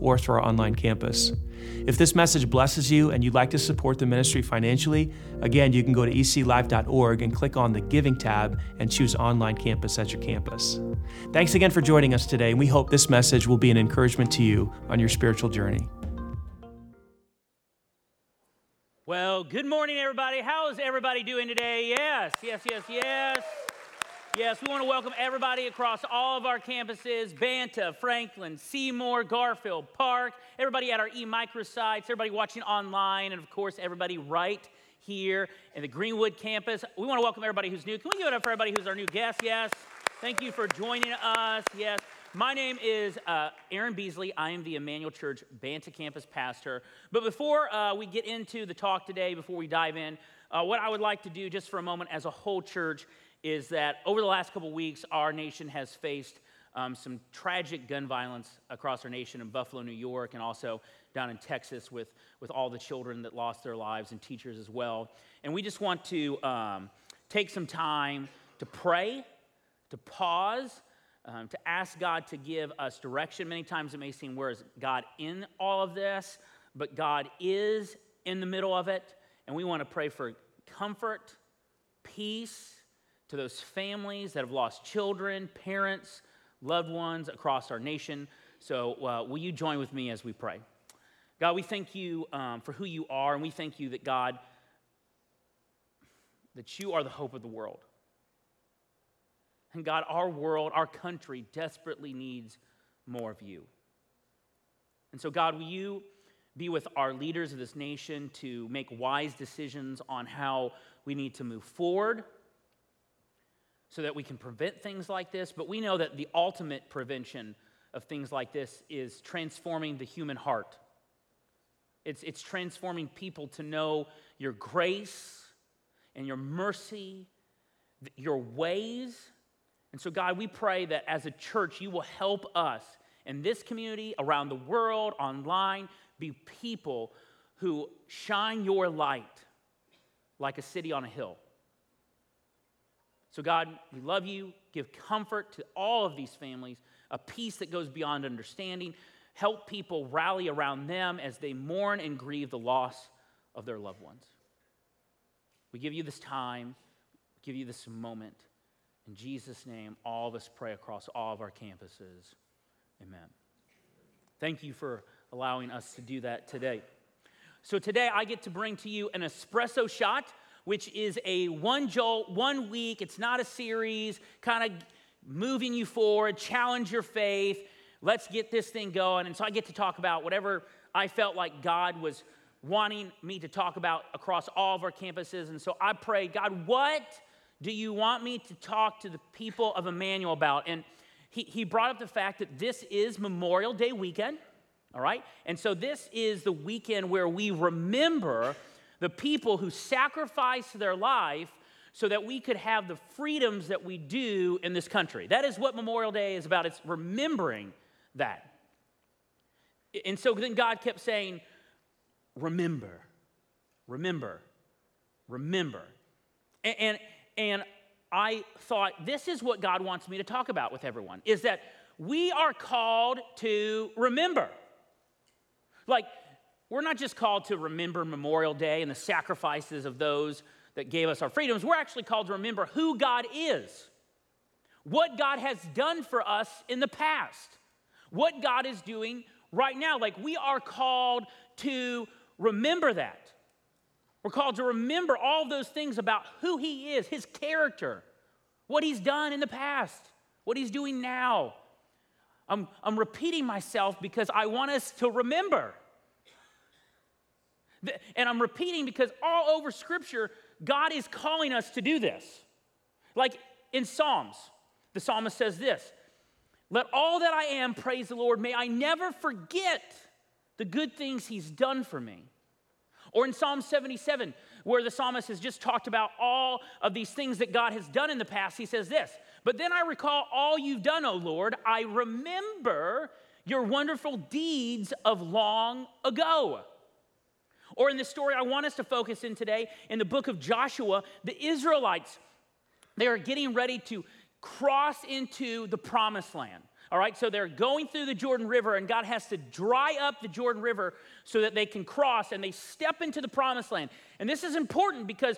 or through our online campus. If this message blesses you and you'd like to support the ministry financially, again, you can go to eclife.org and click on the Giving tab and choose Online Campus at your campus. Thanks again for joining us today, and we hope this message will be an encouragement to you on your spiritual journey. Well, good morning, everybody. How is everybody doing today? Yes, yes, yes, yes. Yes, we want to welcome everybody across all of our campuses Banta, Franklin, Seymour, Garfield, Park, everybody at our e microsites, everybody watching online, and of course, everybody right here in the Greenwood campus. We want to welcome everybody who's new. Can we give it up for everybody who's our new guest? Yes. Thank you for joining us. Yes. My name is uh, Aaron Beasley. I am the Emmanuel Church Banta campus pastor. But before uh, we get into the talk today, before we dive in, uh, what I would like to do just for a moment as a whole church is that over the last couple weeks, our nation has faced um, some tragic gun violence across our nation in Buffalo, New York, and also down in Texas with, with all the children that lost their lives and teachers as well. And we just want to um, take some time to pray, to pause, um, to ask God to give us direction. Many times it may seem, where is God in all of this? But God is in the middle of it. And we want to pray for comfort, peace to those families that have lost children, parents, loved ones across our nation. So, uh, will you join with me as we pray? God, we thank you um, for who you are, and we thank you that, God, that you are the hope of the world. And God, our world, our country desperately needs more of you. And so, God, will you be with our leaders of this nation to make wise decisions on how we need to move forward so that we can prevent things like this? But we know that the ultimate prevention of things like this is transforming the human heart. It's, it's transforming people to know your grace and your mercy, your ways and so, God, we pray that as a church, you will help us in this community, around the world, online, be people who shine your light like a city on a hill. So, God, we love you. Give comfort to all of these families, a peace that goes beyond understanding. Help people rally around them as they mourn and grieve the loss of their loved ones. We give you this time, give you this moment. In Jesus' name, all of us pray across all of our campuses. Amen. Thank you for allowing us to do that today. So, today I get to bring to you an espresso shot, which is a one jolt, one week. It's not a series, kind of moving you forward, challenge your faith. Let's get this thing going. And so, I get to talk about whatever I felt like God was wanting me to talk about across all of our campuses. And so, I pray, God, what do you want me to talk to the people of Emmanuel about? And he, he brought up the fact that this is Memorial Day weekend, all right? And so this is the weekend where we remember the people who sacrificed their life so that we could have the freedoms that we do in this country. That is what Memorial Day is about. It's remembering that. And so then God kept saying, Remember, remember, remember. And, and, and I thought, this is what God wants me to talk about with everyone is that we are called to remember. Like, we're not just called to remember Memorial Day and the sacrifices of those that gave us our freedoms. We're actually called to remember who God is, what God has done for us in the past, what God is doing right now. Like, we are called to remember that. We're called to remember all those things about who He is, His character, what He's done in the past, what He's doing now. I'm, I'm repeating myself because I want us to remember. And I'm repeating because all over Scripture, God is calling us to do this. Like in Psalms, the psalmist says this Let all that I am praise the Lord. May I never forget the good things He's done for me. Or in Psalm 77, where the psalmist has just talked about all of these things that God has done in the past, he says this But then I recall all you've done, O Lord. I remember your wonderful deeds of long ago. Or in the story I want us to focus in today, in the book of Joshua, the Israelites, they are getting ready to cross into the promised land. All right, so they're going through the Jordan River, and God has to dry up the Jordan River so that they can cross and they step into the promised land. And this is important because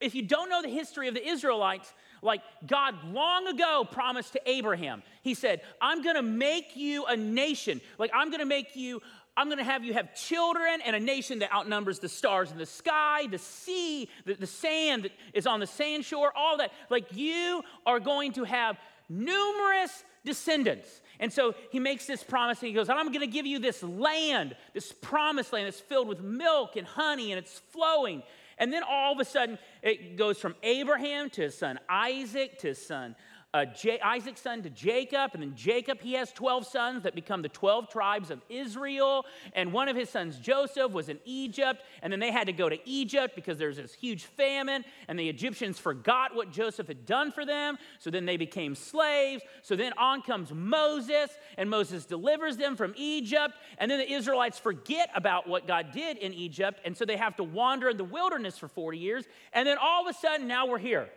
if you don't know the history of the Israelites, like God long ago promised to Abraham, He said, I'm gonna make you a nation. Like, I'm gonna make you I'm going to have you have children and a nation that outnumbers the stars in the sky, the sea, the, the sand that is on the sand shore, all that. Like you are going to have numerous descendants. And so he makes this promise and he goes, I'm going to give you this land, this promised land that's filled with milk and honey and it's flowing. And then all of a sudden, it goes from Abraham to his son Isaac to his son uh, J- Isaac's son to Jacob, and then Jacob, he has 12 sons that become the 12 tribes of Israel. And one of his sons, Joseph, was in Egypt, and then they had to go to Egypt because there's this huge famine, and the Egyptians forgot what Joseph had done for them, so then they became slaves. So then on comes Moses, and Moses delivers them from Egypt, and then the Israelites forget about what God did in Egypt, and so they have to wander in the wilderness for 40 years, and then all of a sudden, now we're here.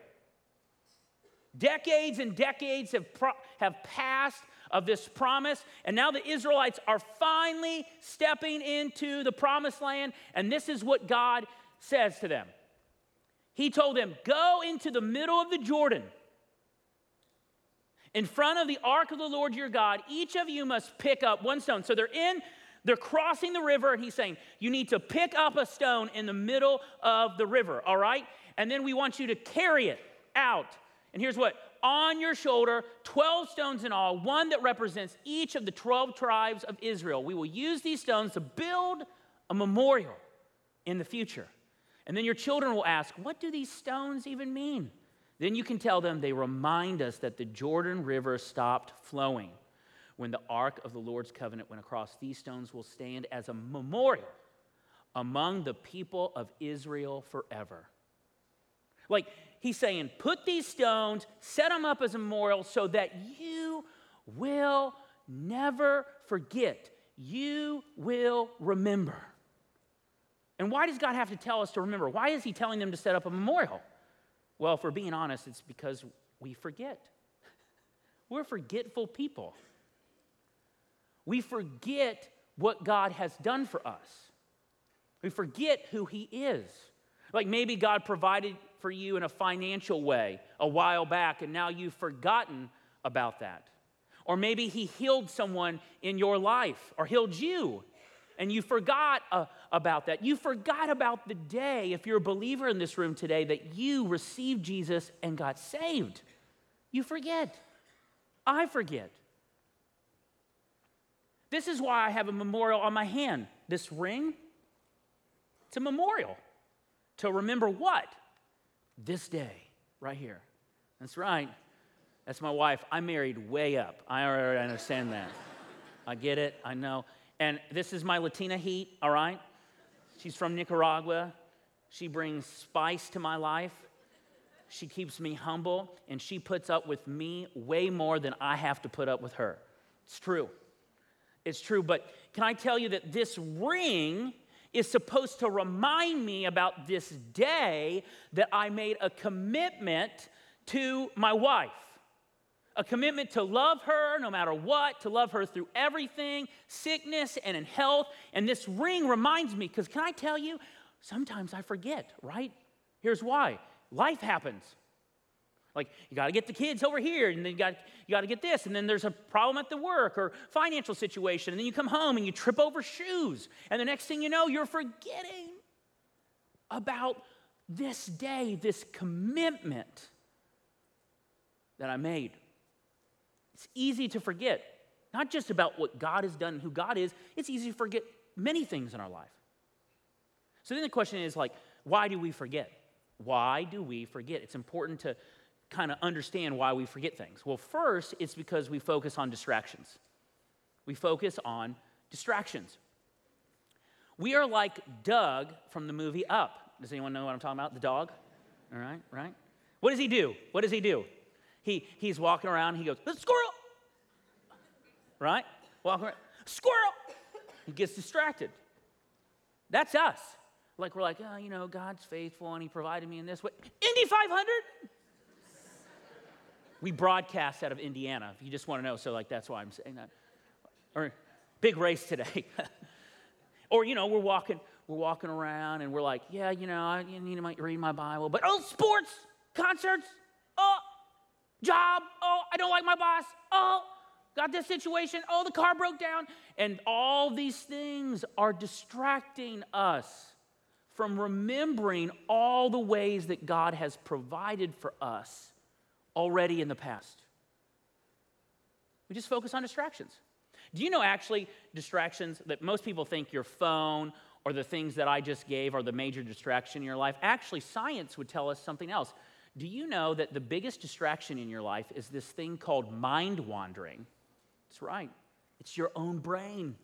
Decades and decades have, pro- have passed of this promise, and now the Israelites are finally stepping into the promised land, and this is what God says to them. He told them, Go into the middle of the Jordan. In front of the ark of the Lord your God, each of you must pick up one stone. So they're in, they're crossing the river, and he's saying, You need to pick up a stone in the middle of the river, all right? And then we want you to carry it out and here's what on your shoulder, 12 stones in all, one that represents each of the 12 tribes of Israel. We will use these stones to build a memorial in the future. And then your children will ask, What do these stones even mean? Then you can tell them they remind us that the Jordan River stopped flowing when the ark of the Lord's covenant went across. These stones will stand as a memorial among the people of Israel forever. Like, he's saying, put these stones, set them up as a memorial so that you will never forget. You will remember. And why does God have to tell us to remember? Why is he telling them to set up a memorial? Well, if we're being honest, it's because we forget. We're forgetful people. We forget what God has done for us. We forget who he is. Like maybe God provided for you in a financial way a while back, and now you've forgotten about that. Or maybe He healed someone in your life or healed you, and you forgot uh, about that. You forgot about the day, if you're a believer in this room today, that you received Jesus and got saved. You forget. I forget. This is why I have a memorial on my hand. This ring, it's a memorial to remember what? this day, right here. That's right. That's my wife. I married way up. I already understand that. I get it. I know. And this is my Latina heat, all right? She's from Nicaragua. She brings spice to my life. She keeps me humble, and she puts up with me way more than I have to put up with her. It's true. It's true. But can I tell you that this ring is supposed to remind me about this day that I made a commitment to my wife. A commitment to love her no matter what, to love her through everything, sickness and in health. And this ring reminds me, because can I tell you, sometimes I forget, right? Here's why life happens. Like you got to get the kids over here, and then you got you to get this, and then there's a problem at the work or financial situation, and then you come home and you trip over shoes, and the next thing you know, you're forgetting about this day, this commitment that I made. It's easy to forget, not just about what God has done and who God is. It's easy to forget many things in our life. So then the question is like, why do we forget? Why do we forget? It's important to kind of understand why we forget things? Well, first, it's because we focus on distractions. We focus on distractions. We are like Dug from the movie Up. Does anyone know what I'm talking about? The dog? All right, right? What does he do? What does he do? He, he's walking around, he goes, squirrel! Right? Walking around, squirrel! He gets distracted. That's us. Like we're like, oh, you know, God's faithful and He provided me in this way. Indy 500. We broadcast out of Indiana. If you just want to know, so like that's why I'm saying that. Or big race today. or you know, we're walking, we're walking around and we're like, yeah, you know, I need to read my Bible, but oh, sports, concerts, oh, job, oh, I don't like my boss, oh, got this situation, oh, the car broke down. And all these things are distracting us from remembering all the ways that God has provided for us already in the past. We just focus on distractions. Do you know actually distractions that most people think your phone or the things that I just gave are the major distraction in your life? Actually, science would tell us something else. Do you know that the biggest distraction in your life is this thing called mind wandering? That's right, it's your own brain.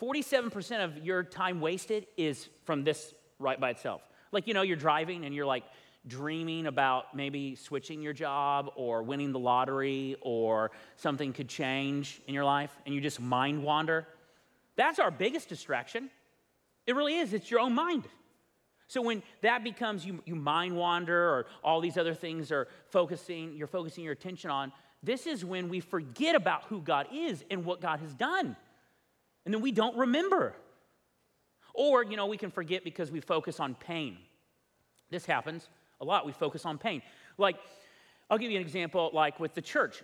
47% of your time wasted is from this right by itself. Like, you know, you're driving and you're like dreaming about maybe switching your job or winning the lottery or something could change in your life and you just mind wander. That's our biggest distraction. It really is, it's your own mind. So when that becomes you, you mind wander or all these other things are focusing, you're focusing your attention on, this is when we forget about who God is and what God has done and then we don't remember. Or, you know, we can forget because we focus on pain. This happens a lot. We focus on pain. Like, I'll give you an example, like with the church.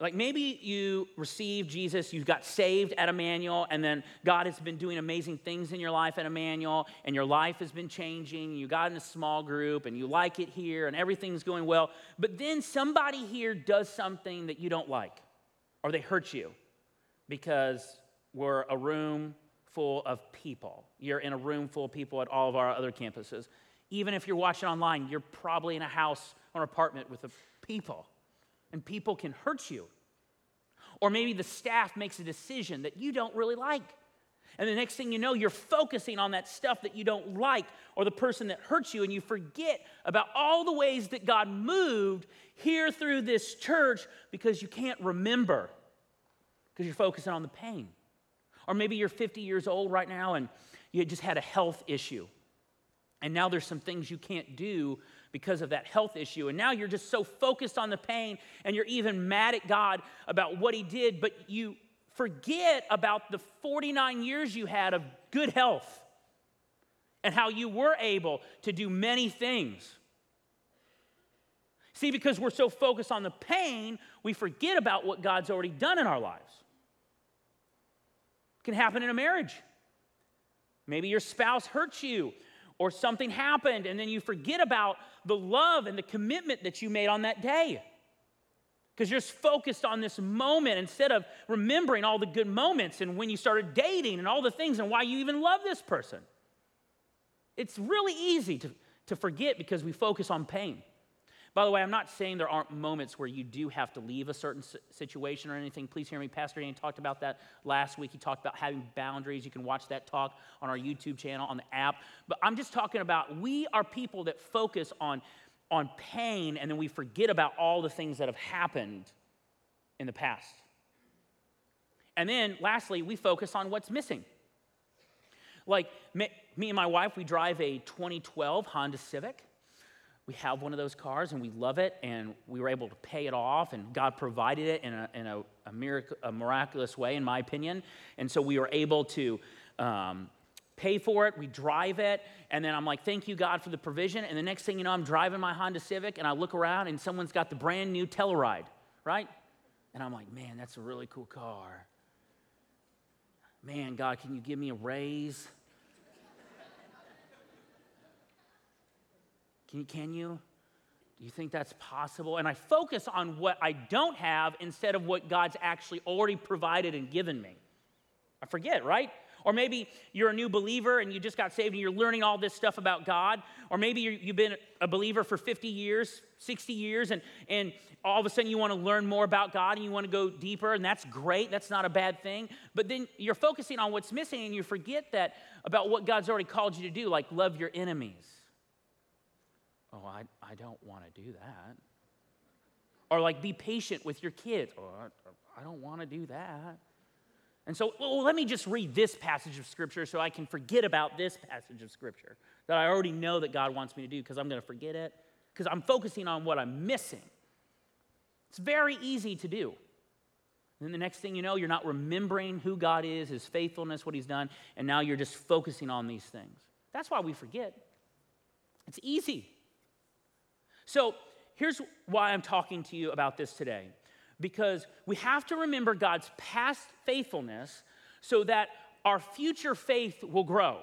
Like maybe you received Jesus, you got saved at Emmanuel, and then God has been doing amazing things in your life at Emmanuel, and your life has been changing. You got in a small group, and you like it here, and everything's going well. But then somebody here does something that you don't like, or they hurt you because we're a room full of people. You're in a room full of people at all of our other campuses. Even if you're watching online, you're probably in a house or apartment with people, and people can hurt you. Or maybe the staff makes a decision that you don't really like. And the next thing you know, you're focusing on that stuff that you don't like or the person that hurts you, and you forget about all the ways that God moved here through this church because you can't remember because you're focusing on the pain. Or maybe you're 50 years old right now and you just had a health issue. And now there's some things you can't do because of that health issue. And now you're just so focused on the pain and you're even mad at God about what He did, but you forget about the 49 years you had of good health and how you were able to do many things. See, because we're so focused on the pain, we forget about what God's already done in our lives It can happen in a marriage. Maybe your spouse hurts you or something happened and then you forget about the love and the commitment that you made on that day. Because you're focused on this moment instead of remembering all the good moments and when you started dating and all the things and why you even love this person. It's really easy to, to forget because we focus on pain. By the way, I'm not saying there aren't moments where you do have to leave a certain situation or anything. Please hear me. Pastor Danny talked about that last week. He talked about having boundaries. You can watch that talk on our YouTube channel, on the app. But I'm just talking about we are people that focus on, on pain and then we forget about all the things that have happened in the past. And then lastly, we focus on what's missing. Like me, me and my wife, we drive a 2012 Honda Civic we have one of those cars and we love it and we were able to pay it off and god provided it in a, in a, a, mirac- a miraculous way in my opinion. And so we were able to um, pay for it we drive it and then i'm like thank you god for the provision. And the next thing you know i'm driving my honda civic and i look around and someone's got the brand new telluride right? And i'm like man that's a really cool car. Man god can you give me a raise Can you, can you? Do you think that's possible? And I focus on what I don't have instead of what God's actually already provided and given me. I forget, right? Or maybe you're a new believer and you just got saved and you're learning all this stuff about God. Or maybe you've been a believer for 50 years, 60 years, and, and all of a sudden you want to learn more about God and you want to go deeper, and that's great. That's not a bad thing. But then you're focusing on what's missing and you forget that about what God's already called you to do, like love your enemies. Oh, I, I don't want to do that. Or like be patient with your kids. Oh, I, I don't want to do that. And so, well, let me just read this passage of Scripture so I can forget about this passage of Scripture that I already know that God wants me to do because I'm going to forget it because I'm focusing on what I'm missing. It's very easy to do. And the next thing you know, you're not remembering who God is, His faithfulness, what He's done, and now you're just focusing on these things. That's why we forget. It's easy. So here's why I'm talking to you about this today because we have to remember God's past faithfulness so that our future faith will grow.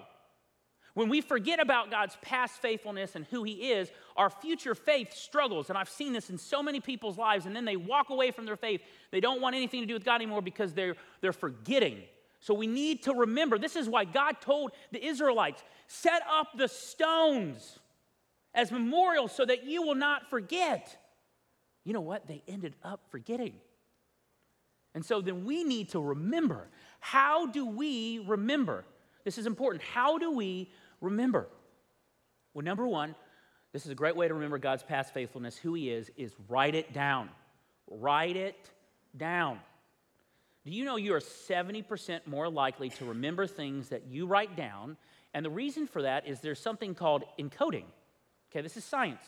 When we forget about God's past faithfulness and who He is, our future faith struggles. And I've seen this in so many people's lives, and then they walk away from their faith. They don't want anything to do with God anymore because they're, they're forgetting. So we need to remember this is why God told the Israelites set up the stones as memorials so that you will not forget. You know what? They ended up forgetting. And so then we need to remember. How do we remember? This is important. How do we remember? Well, number one, this is a great way to remember God's past faithfulness, who He is, is write it down. Write it down. Do you know you are 70% more likely to remember things that you write down? And the reason for that is there's something called encoding. Okay, this is science.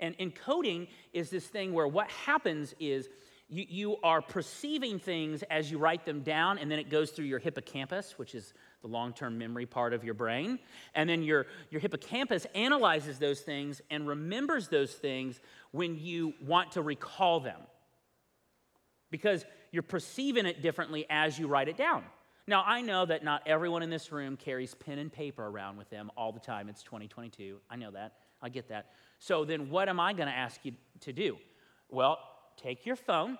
And encoding is this thing where what happens is you, you are perceiving things as you write them down, and then it goes through your hippocampus, which is the long term memory part of your brain. And then your, your hippocampus analyzes those things and remembers those things when you want to recall them. Because you're perceiving it differently as you write it down. Now, I know that not everyone in this room carries pen and paper around with them all the time. It's 2022. I know that. I get that. So then, what am I going to ask you to do? Well, take your phone,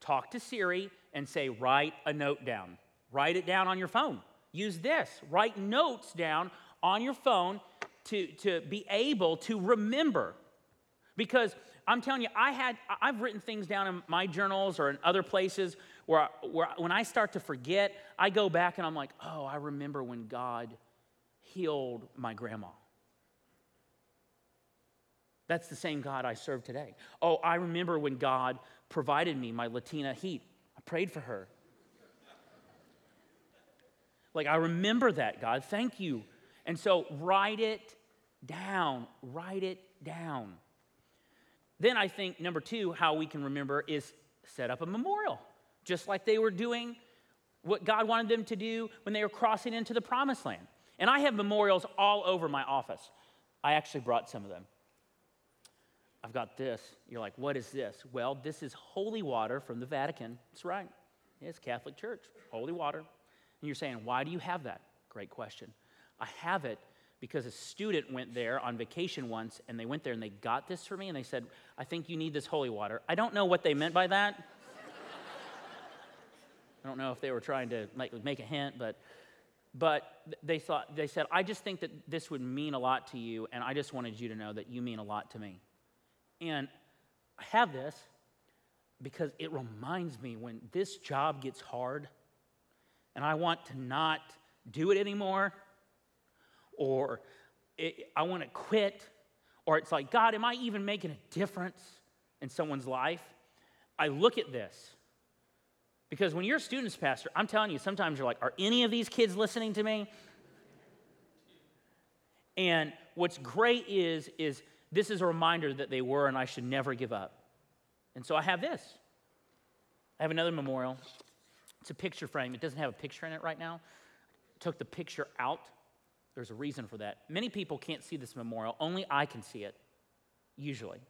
talk to Siri, and say, write a note down. Write it down on your phone. Use this. Write notes down on your phone to, to be able to remember. Because I'm telling you, I had, I've written things down in my journals or in other places where, where when I start to forget, I go back and I'm like, oh, I remember when God healed my grandma. That's the same God I serve today. Oh, I remember when God provided me my Latina heat. I prayed for her. Like, I remember that, God. Thank you. And so, write it down. Write it down. Then I think number two, how we can remember is set up a memorial, just like they were doing what God wanted them to do when they were crossing into the promised land. And I have memorials all over my office. I actually brought some of them. I've got this. You're like, what is this? Well, this is holy water from the Vatican. That's right. It's Catholic Church, holy water. And you're saying, why do you have that? Great question. I have it because a student went there on vacation once and they went there and they got this for me and they said, I think you need this holy water. I don't know what they meant by that. I don't know if they were trying to make, make a hint, but but they thought they said, I just think that this would mean a lot to you, and I just wanted you to know that you mean a lot to me. And I have this because it reminds me when this job gets hard and I want to not do it anymore, or it, I want to quit, or it's like, God, am I even making a difference in someone's life? I look at this. Because when you're a student's pastor, I'm telling you, sometimes you're like, are any of these kids listening to me? And what's great is, is this is a reminder that they were and I should never give up. And so I have this. I have another memorial. It's a picture frame. It doesn't have a picture in it right now. I took the picture out. There's a reason for that. Many people can't see this memorial. Only I can see it, usually.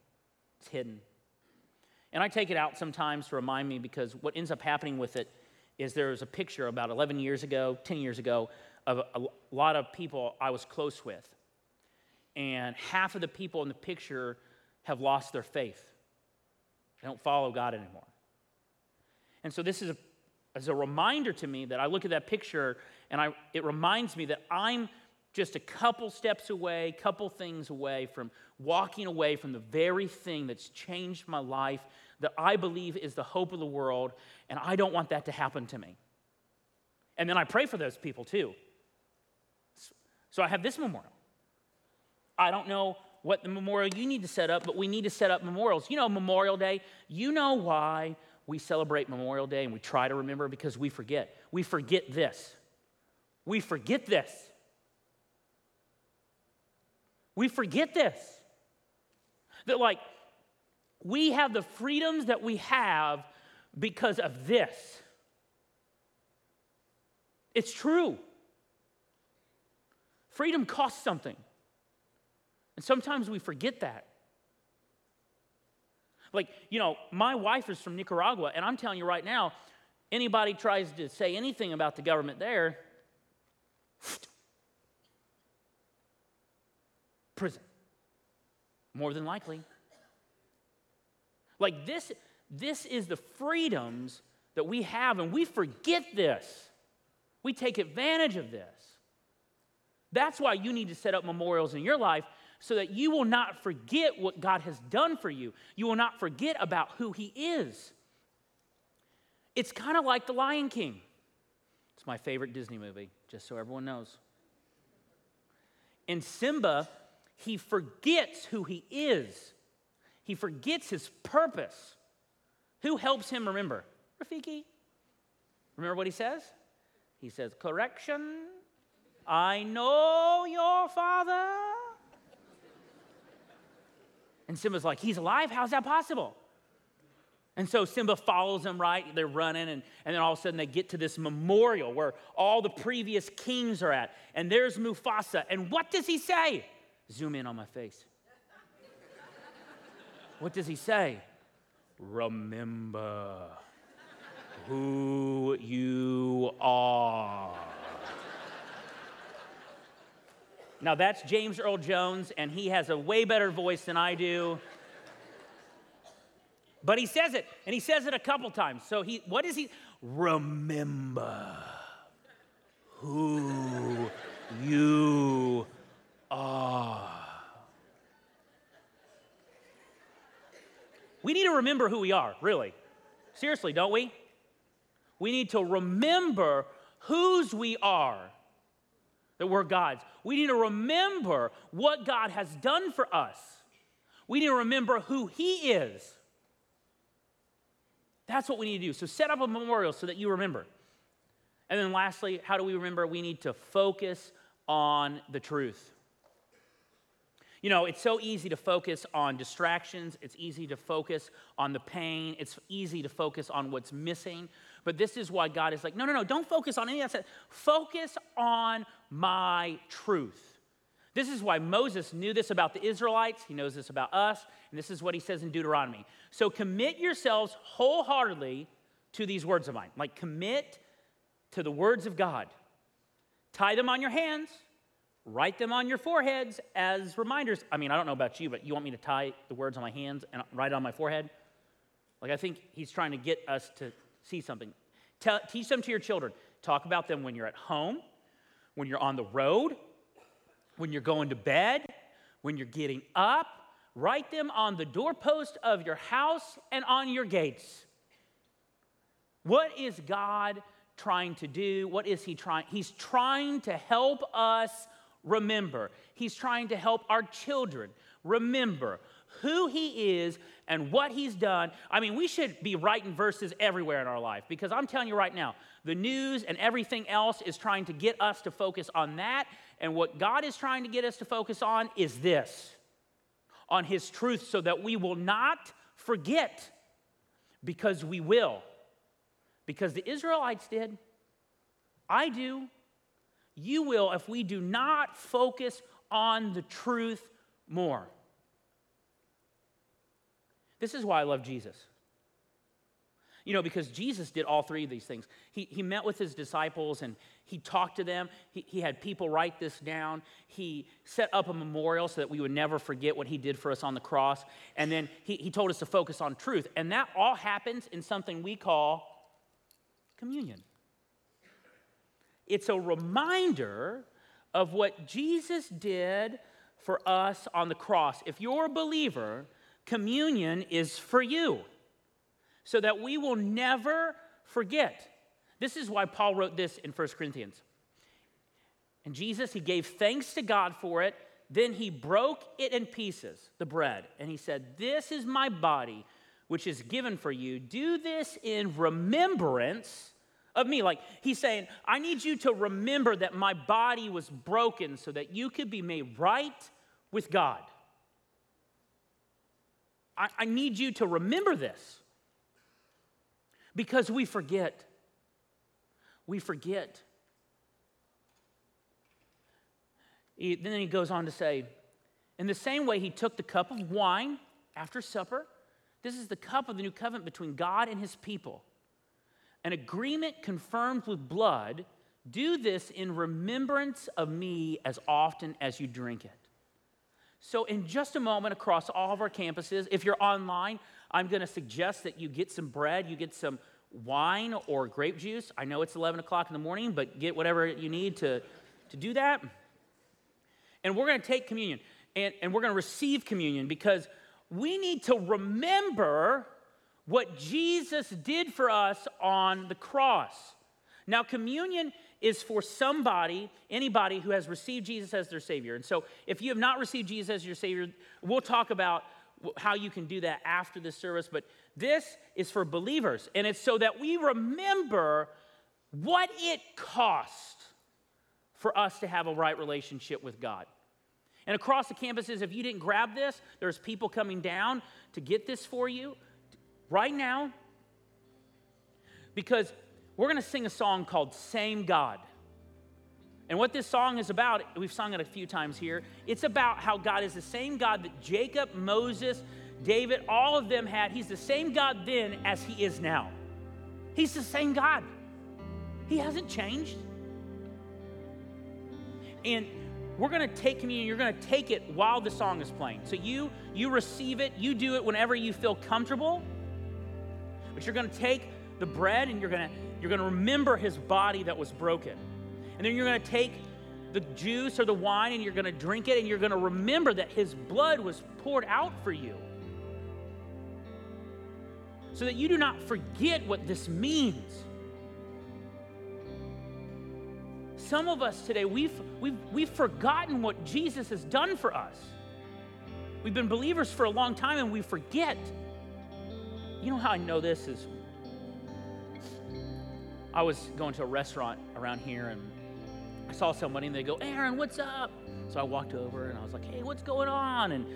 It's hidden. And I take it out sometimes to remind me because what ends up happening with it is there's a picture about 11 years ago, 10 years ago, of a lot of people I was close with and half of the people in the picture have lost their faith. They don't follow God anymore. And so this is a, a reminder to me that I look at that picture and I, it reminds me that I'm just a couple steps away, couple things away from walking away from the very thing that's changed my life that I believe is the hope of the world, and I don't want that to happen to me. And then I pray for those people too. So I have this memorial. I don't know what the memorial you need to set up, but we need to set up memorials. You know, Memorial Day, you know why we celebrate Memorial Day and we try to remember because we forget. We forget this. We forget this. We forget this. That, like, we have the freedoms that we have because of this. It's true. Freedom costs something. And sometimes we forget that. Like, you know, my wife is from Nicaragua, and I'm telling you right now, anybody tries to say anything about the government there, prison. More than likely. Like this, this is the freedoms that we have, and we forget this. We take advantage of this. That's why you need to set up memorials in your life so that you will not forget what God has done for you. You will not forget about who He is. It's kind of like The Lion King. It's my favorite Disney movie, just so everyone knows. In Simba, he forgets who he is, he forgets his purpose. Who helps him remember? Rafiki. Remember what he says? He says, Correction, I know your father. And Simba's like, He's alive? How's that possible? And so Simba follows him, right? They're running, and, and then all of a sudden they get to this memorial where all the previous kings are at. And there's Mufasa. And what does he say? Zoom in on my face. what does he say? Remember who you are. Now, that's James Earl Jones, and he has a way better voice than I do. But he says it, and he says it a couple times. So he, what is he? Remember who you are. We need to remember who we are, really. Seriously, don't we? We need to remember whose we are, that we're God's. We need to remember what God has done for us. We need to remember who He is. That's what we need to do. So set up a memorial so that you remember. And then lastly, how do we remember? We need to focus on the truth. You know, it's so easy to focus on distractions, it's easy to focus on the pain, it's easy to focus on what's missing. But this is why God is like, no, no, no, don't focus on any of that. Focus on my truth. This is why Moses knew this about the Israelites. He knows this about us. And this is what he says in Deuteronomy. So commit yourselves wholeheartedly to these words of mine. Like commit to the words of God. Tie them on your hands, write them on your foreheads as reminders. I mean, I don't know about you, but you want me to tie the words on my hands and write it on my forehead? Like, I think he's trying to get us to see something. Tell, teach them to your children. Talk about them when you're at home, when you're on the road, when you're going to bed, when you're getting up. Write them on the doorpost of your house and on your gates. What is God trying to do? What is He trying? He's trying to help us remember. He's trying to help our children remember who He is and what He's done. I mean, we should be writing verses everywhere in our life because I'm telling you right now, the news and everything else is trying to get us to focus on that. And what God is trying to get us to focus on is this on His truth so that we will not forget because we will. Because the Israelites did. I do. You will if we do not focus on the truth more. This is why I love Jesus. You know, because Jesus did all three of these things. He, he met with his disciples and he talked to them. He, he had people write this down. He set up a memorial so that we would never forget what he did for us on the cross. And then he, he told us to focus on truth. And that all happens in something we call communion. It's a reminder of what Jesus did for us on the cross. If you're a believer, communion is for you so that we will never forget. This is why Paul wrote this in 1 Corinthians. And Jesus, he gave thanks to God for it. Then he broke it in pieces, the bread, and he said, This is my body, which is given for you. Do this in remembrance of me. Like he's saying, I need you to remember that my body was broken so that you could be made right with God. I, I need you to remember this because we forget. We forget. He, then he goes on to say, in the same way, he took the cup of wine after supper. This is the cup of the new covenant between God and his people. An agreement confirmed with blood. Do this in remembrance of me as often as you drink it. So, in just a moment, across all of our campuses, if you're online, I'm going to suggest that you get some bread, you get some wine or grape juice. I know it's 11 o'clock in the morning, but get whatever you need to, to do that. And we're going to take communion and, and we're going to receive communion because we need to remember what Jesus did for us on the cross. Now, communion is for somebody, anybody who has received Jesus as their Savior. And so, if you have not received Jesus as your Savior, we'll talk about how you can do that after the service. But this is for believers, and it's so that we remember what it cost for us to have a right relationship with God. And across the campuses, if you didn't grab this, there's people coming down to get this for you right now because we're going to sing a song called Same God. And what this song is about, we've sung it a few times here, it's about how God is the same God that Jacob, Moses, David, all of them had. He's the same God then as he is now. He's the same God. He hasn't changed. And we're going to take communion you're going to take it while the song is playing so you you receive it you do it whenever you feel comfortable but you're going to take the bread and you're going to you're going to remember his body that was broken and then you're going to take the juice or the wine and you're going to drink it and you're going to remember that his blood was poured out for you so that you do not forget what this means some of us today, we've, we've, we've forgotten what Jesus has done for us. We've been believers for a long time and we forget. You know how I know this is I was going to a restaurant around here and I saw somebody and they go, Aaron, what's up? So I walked over and I was like, hey, what's going on? And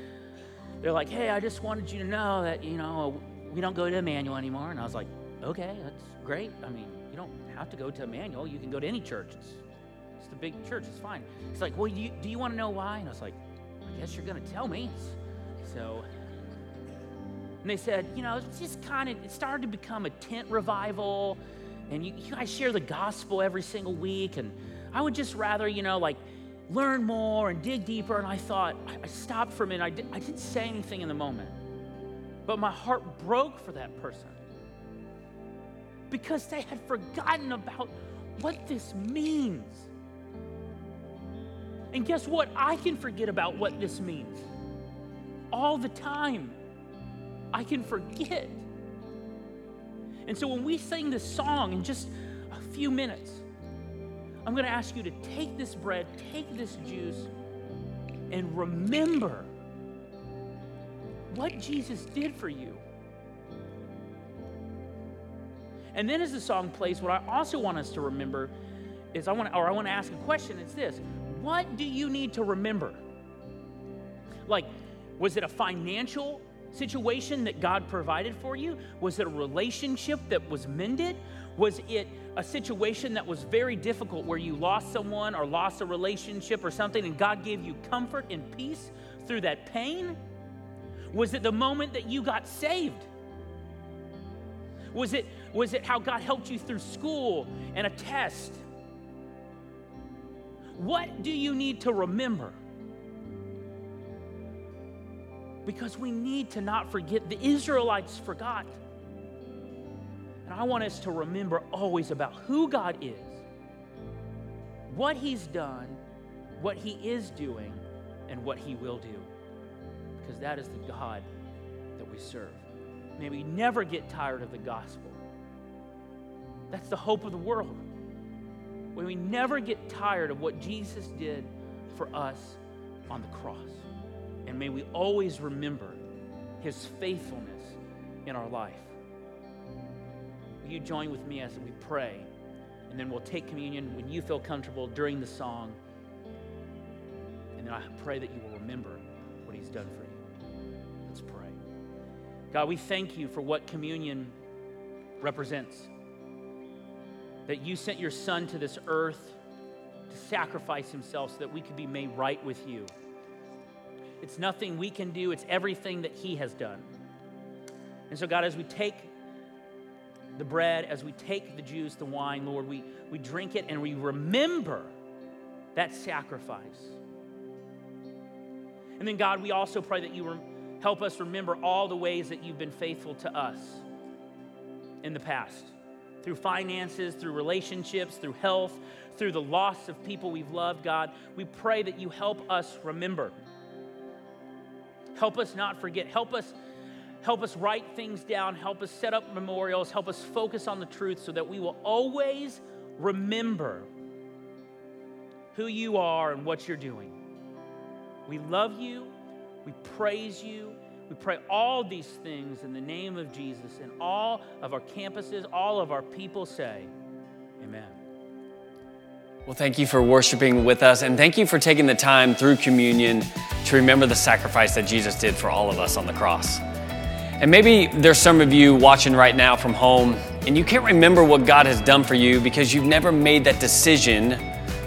they're like, hey, I just wanted you to know that, you know, we don't go to Emmanuel anymore. And I was like, okay, that's great. I mean, you don't have to go to Emmanuel. You can go to any church. It's it's the big church. It's fine. He's like, well, do you, do you want to know why? And I was like, I guess you're going to tell me. So, and they said, you know, it's just kind of, it started to become a tent revival. And you, you guys share the gospel every single week. And I would just rather, you know, like learn more and dig deeper. And I thought, I, stopped for a minute. I, did, I didn't say anything in the moment. But my heart broke for that person because they had forgotten about what this means. And guess what? I can forget about what this means all the time. I can forget. And so when we sing this song in just a few minutes, I'm going to ask you to take this bread, take this juice, and remember what Jesus did for you. And then as the song plays, what I also want us to remember is I want to, or I want to ask a question. It's this what do you need to remember? Like, was it a financial situation that God provided for you? Was it a relationship that was mended? Was it a situation that was very difficult where you lost someone or lost a relationship or something and God gave you comfort and peace through that pain? Was it the moment that you got saved? Was it, was it how God helped you through school and a test? What do you need to remember? Because we need to not forget the Israelites forgot. And I want us to remember always about who God is what he's done, what he is doing, and what he will do. Because that is the God that we serve. May we never get tired of the gospel. That's the hope of the world. May we never get tired of what Jesus did for us on the cross. And may we always remember his faithfulness in our life. Will you join with me as we pray? And then we'll take communion when you feel comfortable during the song. And then I pray that you will remember what he's done for you. Let's pray. God, we thank you for what communion represents. That you sent your son to this earth to sacrifice himself so that we could be made right with you. It's nothing we can do, it's everything that he has done. And so, God, as we take the bread, as we take the juice, the wine, Lord, we, we drink it and we remember that sacrifice. And then, God, we also pray that you help us remember all the ways that you've been faithful to us in the past through finances, through relationships, through health, through the loss of people we've loved, God. We pray that you help us remember. Help us not forget. Help us help us write things down, help us set up memorials, help us focus on the truth so that we will always remember who you are and what you're doing. We love you. We praise you. We pray all these things in the name of Jesus. And all of our campuses, all of our people say, Amen. Well, thank you for worshiping with us, and thank you for taking the time through communion to remember the sacrifice that Jesus did for all of us on the cross. And maybe there's some of you watching right now from home, and you can't remember what God has done for you because you've never made that decision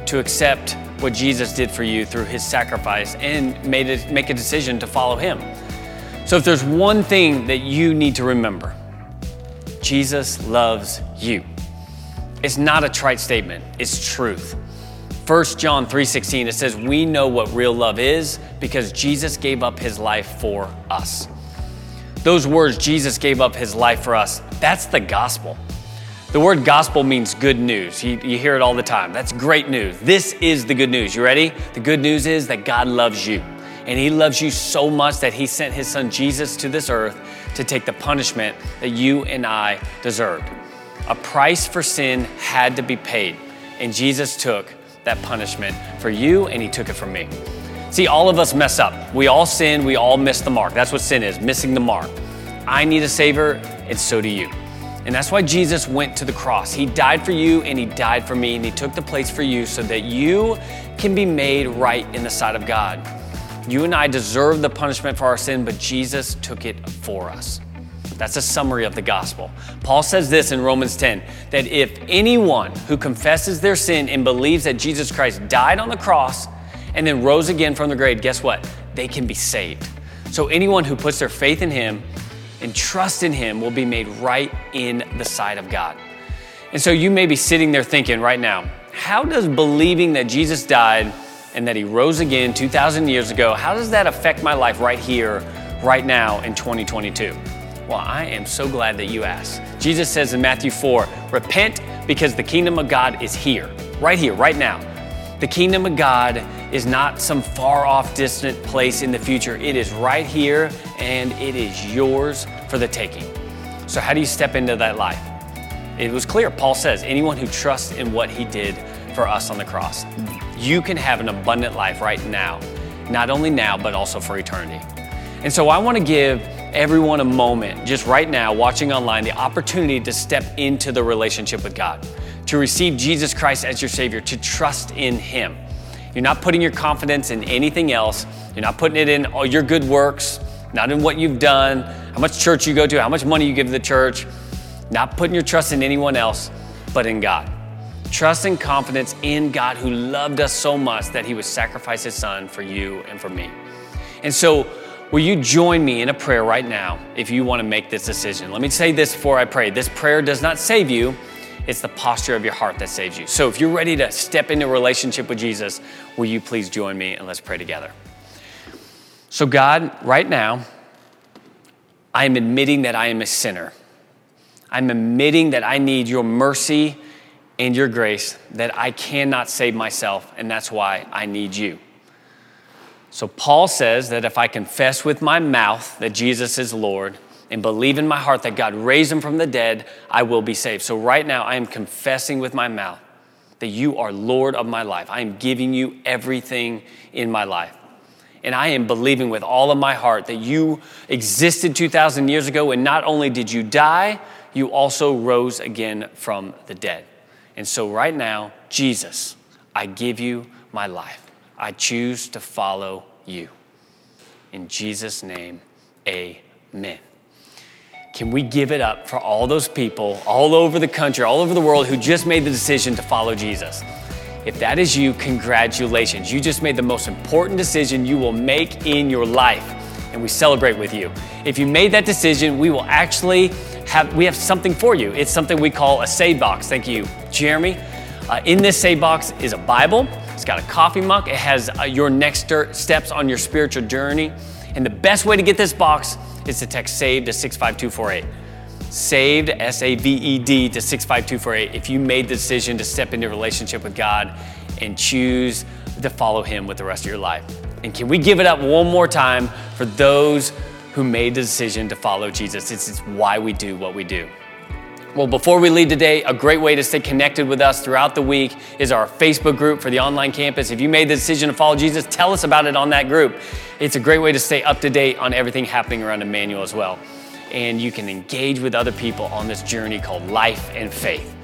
to accept what Jesus did for you through his sacrifice and made it, make a decision to follow him. So if there's one thing that you need to remember, Jesus loves you. It's not a trite statement, it's truth. 1 John 3:16 it says we know what real love is because Jesus gave up his life for us. Those words Jesus gave up his life for us, that's the gospel. The word gospel means good news. You, you, hear it all the time. That's great news. This is the good news. You ready? The good news is that God loves you. And He loves you so much that He sent His Son Jesus to this earth to take the punishment that you and I deserved. A price for sin had to be paid, and Jesus took that punishment for you and He took it from me. See, all of us mess up. We all sin, we all miss the mark. That's what sin is missing the mark. I need a Savior, and so do you. And that's why Jesus went to the cross. He died for you and He died for me, and He took the place for you so that you can be made right in the sight of God. You and I deserve the punishment for our sin, but Jesus took it for us. That's a summary of the gospel. Paul says this in Romans 10 that if anyone who confesses their sin and believes that Jesus Christ died on the cross and then rose again from the grave, guess what? They can be saved. So anyone who puts their faith in Him and trust in Him will be made right in the sight of God. And so you may be sitting there thinking right now, how does believing that Jesus died and that He rose again 2,000 years ago, how does that affect my life right here, right now in 2022? Well, I am so glad that you asked. Jesus says in Matthew 4 repent because the kingdom of God is here, right here, right now. The kingdom of God is not some far off, distant place in the future. It is right here and it is yours for the taking. So, how do you step into that life? It was clear. Paul says, anyone who trusts in what he did for us on the cross, you can have an abundant life right now. Not only now, but also for eternity. And so, I want to give everyone a moment, just right now, watching online, the opportunity to step into the relationship with God to receive Jesus Christ as your Savior, to trust in Him. You're not putting your confidence in anything else. You're not putting it in all your good works, not in what you've done, how much church you go to, how much money you give to the church. Not putting your trust in anyone else, but in God. Trust and confidence in God who loved us so much that He would sacrifice His Son for you and for me. And so, will you join me in a prayer right now if you want to make this decision? Let me say this before I pray. This prayer does not save you it's the posture of your heart that saves you. So if you're ready to step into a relationship with Jesus, will you please join me and let's pray together? So, God, right now, I am admitting that I am a sinner. I'm admitting that I need your mercy and your grace that I cannot save myself, and that's why I need you. So, Paul says that if I confess with my mouth that Jesus is Lord and believe in my heart that God raised him from the dead, I will be saved. So, right now, I am confessing with my mouth that you are Lord of my life. I am giving you everything in my life. And I am believing with all of my heart that you existed 2,000 years ago, and not only did you die, you also rose again from the dead. And so, right now, Jesus, I give you my life. I choose to follow you. In Jesus' name, amen. Can we give it up for all those people all over the country, all over the world who just made the decision to follow Jesus? If that is you, congratulations. You just made the most important decision you will make in your life, and we celebrate with you. If you made that decision, we will actually have we have something for you. It's something we call a save box. Thank you, Jeremy. Uh, in this save box is a Bible. It's got a coffee mug. It has uh, your next steps on your spiritual journey. And the best way to get this box is to text SAVE to 65248. SAVED, S A V E D, to 65248 if you made the decision to step into a relationship with God and choose to follow Him with the rest of your life. And can we give it up one more time for those who made the decision to follow Jesus? Is why we do what we do. Well, before we leave today, a great way to stay connected with us throughout the week is our Facebook group for the online campus. If you made the decision to follow Jesus, tell us about it on that group. It's a great way to stay up to date on everything happening around Emmanuel as well. And you can engage with other people on this journey called life and faith.